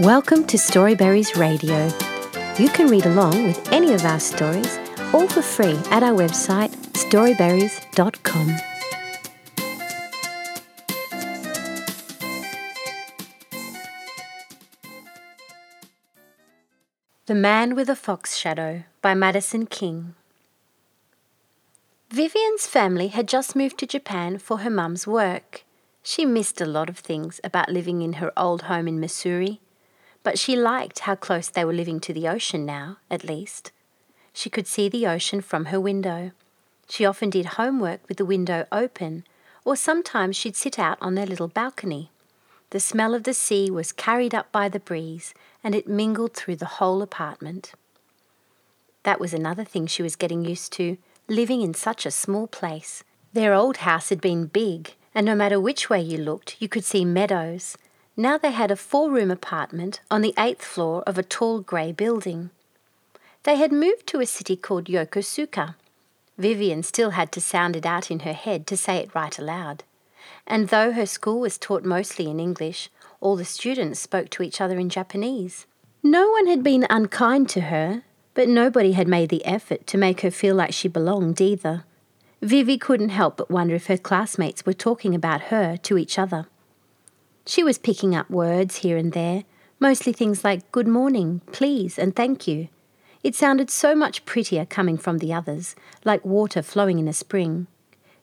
Welcome to Storyberries Radio. You can read along with any of our stories, all for free, at our website storyberries.com. The Man with a Fox Shadow by Madison King. Vivian's family had just moved to Japan for her mum's work. She missed a lot of things about living in her old home in Missouri, but she liked how close they were living to the ocean now, at least. She could see the ocean from her window. She often did homework with the window open, or sometimes she'd sit out on their little balcony. The smell of the sea was carried up by the breeze, and it mingled through the whole apartment. That was another thing she was getting used to living in such a small place. Their old house had been big, and no matter which way you looked, you could see meadows. Now they had a four room apartment on the eighth floor of a tall grey building. They had moved to a city called Yokosuka. Vivian still had to sound it out in her head to say it right aloud. And though her school was taught mostly in English, all the students spoke to each other in Japanese. No one had been unkind to her, but nobody had made the effort to make her feel like she belonged either. Vivi couldn't help but wonder if her classmates were talking about her to each other. She was picking up words here and there, mostly things like good morning, please, and thank you. It sounded so much prettier coming from the others, like water flowing in a spring.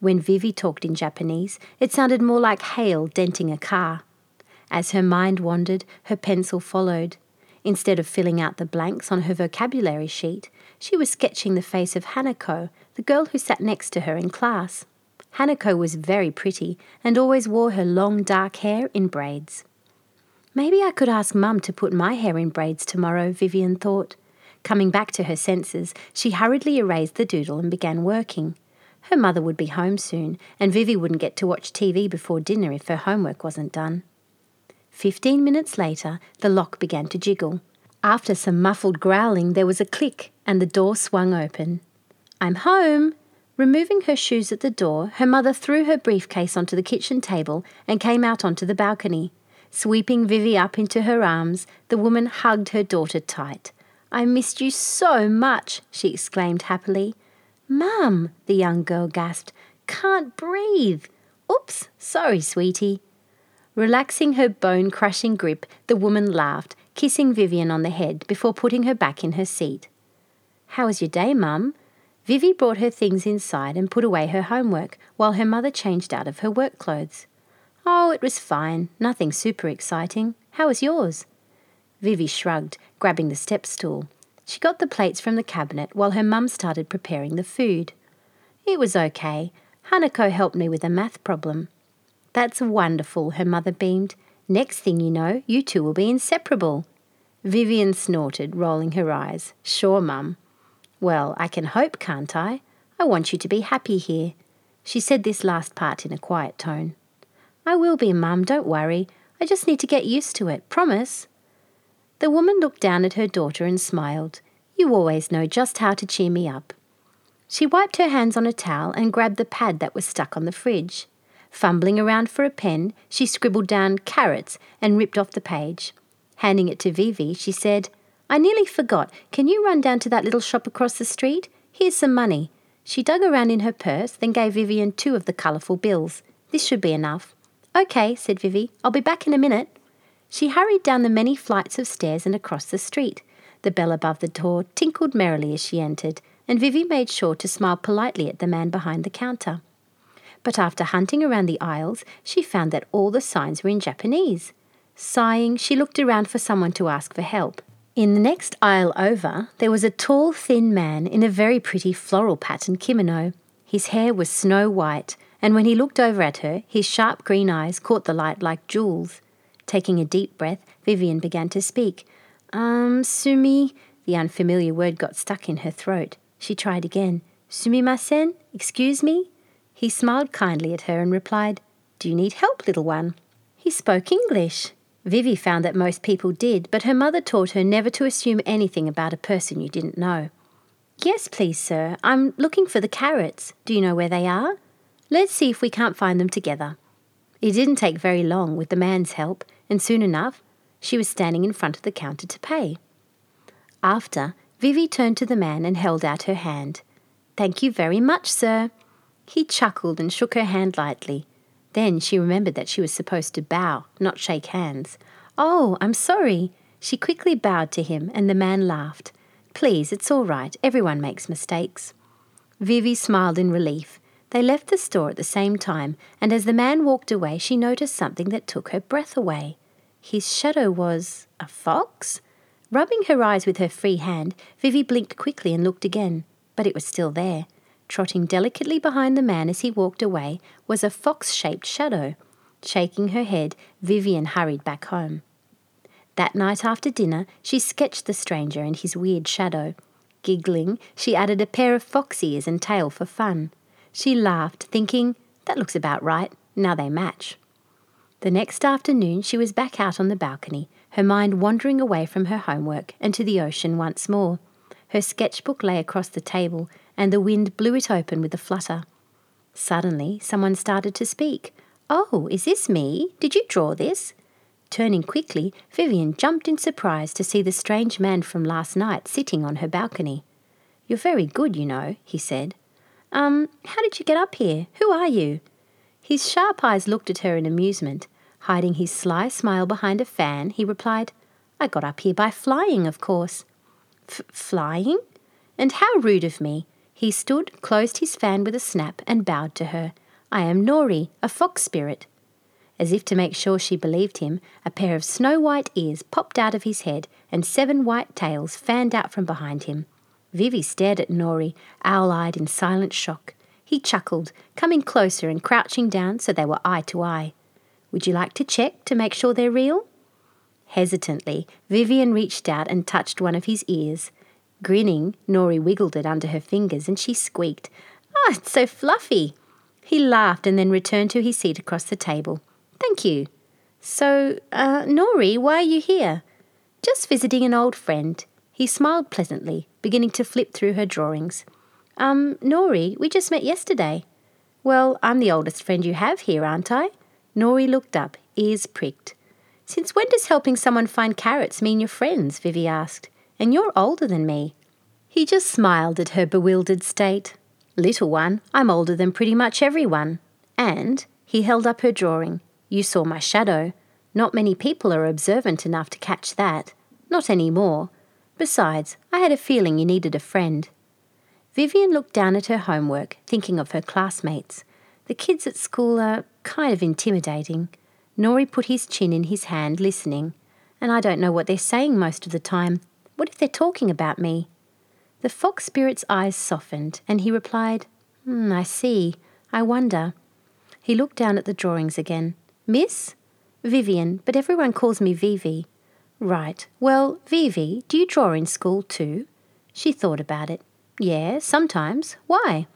When Vivi talked in Japanese, it sounded more like hail denting a car. As her mind wandered, her pencil followed. Instead of filling out the blanks on her vocabulary sheet, she was sketching the face of Hanako, the girl who sat next to her in class. Hanako was very pretty and always wore her long dark hair in braids. Maybe I could ask Mum to put my hair in braids tomorrow, Vivian thought. Coming back to her senses, she hurriedly erased the doodle and began working. Her mother would be home soon, and Vivi wouldn't get to watch TV before dinner if her homework wasn't done. Fifteen minutes later, the lock began to jiggle. After some muffled growling, there was a click and the door swung open. I'm home. Removing her shoes at the door, her mother threw her briefcase onto the kitchen table and came out onto the balcony. Sweeping Vivi up into her arms, the woman hugged her daughter tight. I missed you so much, she exclaimed happily. Mum, the young girl gasped, can't breathe. Oops, sorry, sweetie. Relaxing her bone crushing grip, the woman laughed, kissing Vivian on the head before putting her back in her seat. How was your day, Mum? Vivi brought her things inside and put away her homework while her mother changed out of her work clothes. Oh, it was fine, nothing super exciting. How was yours? Vivi shrugged, grabbing the step stool. She got the plates from the cabinet while her mum started preparing the food. It was okay. Hanako helped me with a math problem. That's wonderful, her mother beamed. Next thing you know, you two will be inseparable. Vivian snorted, rolling her eyes. Sure, Mum. Well, I can hope, can't I? I want you to be happy here. She said this last part in a quiet tone. I will be, Mum, don't worry. I just need to get used to it, promise. The woman looked down at her daughter and smiled. You always know just how to cheer me up. She wiped her hands on a towel and grabbed the pad that was stuck on the fridge. Fumbling around for a pen, she scribbled down carrots and ripped off the page. Handing it to Vivi, she said, I nearly forgot. Can you run down to that little shop across the street? Here's some money. She dug around in her purse, then gave Vivian two of the colourful bills. This should be enough. OK, said Vivi. I'll be back in a minute. She hurried down the many flights of stairs and across the street. The bell above the door tinkled merrily as she entered, and Vivi made sure to smile politely at the man behind the counter but after hunting around the aisles, she found that all the signs were in Japanese. Sighing, she looked around for someone to ask for help. In the next aisle over, there was a tall, thin man in a very pretty floral patterned kimono. His hair was snow white, and when he looked over at her, his sharp green eyes caught the light like jewels. Taking a deep breath, Vivian began to speak. Um, Sumi. The unfamiliar word got stuck in her throat. She tried again. Sumimasen? Excuse me? He smiled kindly at her and replied, Do you need help, little one? He spoke English. Vivi found that most people did, but her mother taught her never to assume anything about a person you didn't know. Yes, please, sir. I'm looking for the carrots. Do you know where they are? Let's see if we can't find them together. It didn't take very long with the man's help, and soon enough, She was standing in front of the counter to pay. After, Vivi turned to the man and held out her hand. Thank you very much, sir. He chuckled and shook her hand lightly. Then she remembered that she was supposed to bow, not shake hands. Oh, I'm sorry. She quickly bowed to him, and the man laughed. Please, it's all right. Everyone makes mistakes. Vivi smiled in relief. They left the store at the same time, and as the man walked away, she noticed something that took her breath away. His shadow was a fox? Rubbing her eyes with her free hand, Vivi blinked quickly and looked again, but it was still there. Trotting delicately behind the man as he walked away was a fox shaped shadow. Shaking her head, Vivian hurried back home. That night after dinner, she sketched the stranger and his weird shadow. Giggling, she added a pair of fox ears and tail for fun. She laughed, thinking, that looks about right, now they match. The next afternoon, she was back out on the balcony, her mind wandering away from her homework and to the ocean once more. Her sketchbook lay across the table, and the wind blew it open with a flutter. Suddenly, someone started to speak. Oh, is this me? Did you draw this? Turning quickly, Vivian jumped in surprise to see the strange man from last night sitting on her balcony. You're very good, you know, he said. Um, how did you get up here? Who are you? His sharp eyes looked at her in amusement. Hiding his sly smile behind a fan, he replied, I got up here by flying, of course. F- flying? And how rude of me. He stood, closed his fan with a snap, and bowed to her. I am Nori, a fox spirit. As if to make sure she believed him, a pair of snow white ears popped out of his head, and seven white tails fanned out from behind him. Vivi stared at Nori, owl eyed in silent shock. He chuckled, coming closer and crouching down so they were eye to eye. Would you like to check to make sure they're real? Hesitantly, Vivian reached out and touched one of his ears. Grinning, Nori wiggled it under her fingers and she squeaked, Oh, it's so fluffy. He laughed and then returned to his seat across the table. Thank you. So, uh, Nori, why are you here? Just visiting an old friend. He smiled pleasantly, beginning to flip through her drawings. Um, Nori, we just met yesterday. Well, I'm the oldest friend you have here, aren't I? Nori looked up, ears pricked. Since when does helping someone find carrots mean you're friends? Vivi asked and you're older than me. He just smiled at her bewildered state. Little one, I'm older than pretty much everyone. And, he held up her drawing, you saw my shadow. Not many people are observant enough to catch that. Not any more. Besides, I had a feeling you needed a friend. Vivian looked down at her homework, thinking of her classmates. The kids at school are kind of intimidating. Nori put his chin in his hand, listening. And I don't know what they're saying most of the time. What if they're talking about me? The fox spirit's eyes softened, and he replied, mm, I see. I wonder. He looked down at the drawings again. Miss? Vivian, but everyone calls me Vivi. Right. Well, Vivi, do you draw in school too? She thought about it. Yeah, sometimes. Why?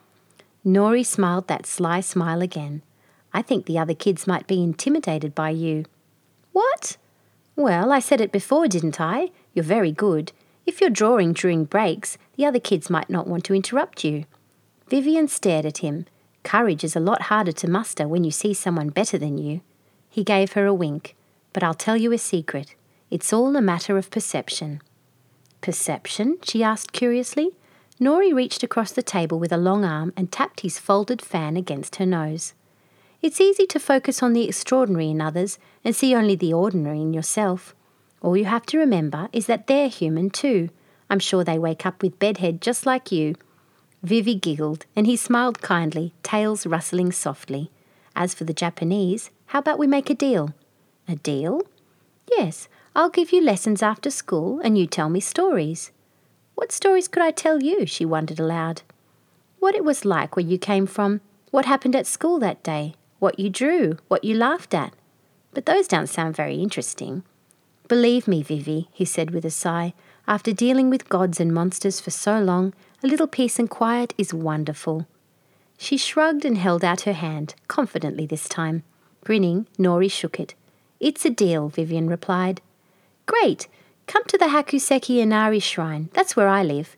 Nori smiled that sly smile again. I think the other kids might be intimidated by you. What? Well, I said it before, didn't I? You're very good. If you're drawing during breaks, the other kids might not want to interrupt you. Vivian stared at him. Courage is a lot harder to muster when you see someone better than you. He gave her a wink. But I'll tell you a secret. It's all a matter of perception. Perception? she asked curiously. Nori reached across the table with a long arm and tapped his folded fan against her nose. It's easy to focus on the extraordinary in others and see only the ordinary in yourself. All you have to remember is that they're human too. I'm sure they wake up with bedhead just like you. Vivi giggled, and he smiled kindly, tails rustling softly. As for the Japanese, how about we make a deal? A deal? Yes, I'll give you lessons after school, and you tell me stories. What stories could I tell you? she wondered aloud. What it was like where you came from, what happened at school that day, what you drew, what you laughed at. But those don't sound very interesting. Believe me, Vivi, he said with a sigh, after dealing with gods and monsters for so long, a little peace and quiet is wonderful. She shrugged and held out her hand, confidently this time. Grinning, Nori shook it. It's a deal, Vivian replied. Great! Come to the Hakuseki Inari shrine. That's where I live.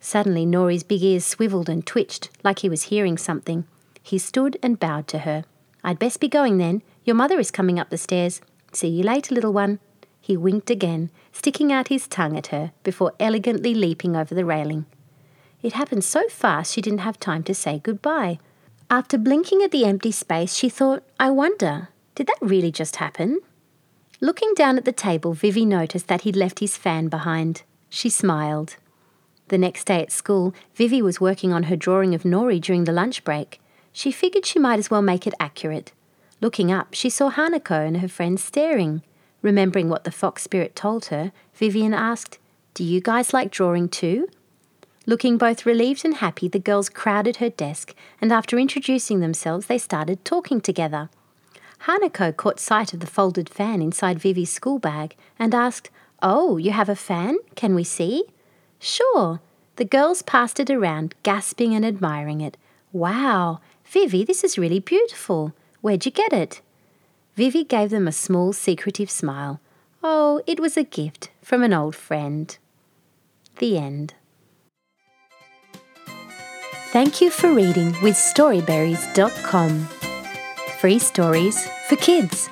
Suddenly, Nori's big ears swiveled and twitched, like he was hearing something. He stood and bowed to her. I'd best be going then. Your mother is coming up the stairs. See you later, little one. He winked again, sticking out his tongue at her before elegantly leaping over the railing. It happened so fast she didn't have time to say goodbye. After blinking at the empty space, she thought, I wonder, did that really just happen? Looking down at the table, Vivi noticed that he'd left his fan behind. She smiled. The next day at school, Vivi was working on her drawing of Nori during the lunch break. She figured she might as well make it accurate. Looking up, she saw Hanako and her friends staring. Remembering what the fox spirit told her, Vivian asked, Do you guys like drawing too? Looking both relieved and happy, the girls crowded her desk, and after introducing themselves, they started talking together. Hanako caught sight of the folded fan inside Vivi's school bag and asked, Oh, you have a fan? Can we see? Sure. The girls passed it around, gasping and admiring it. Wow, Vivi, this is really beautiful. Where'd you get it? Vivi gave them a small, secretive smile. Oh, it was a gift from an old friend. The end. Thank you for reading with Storyberries.com. Free stories for kids.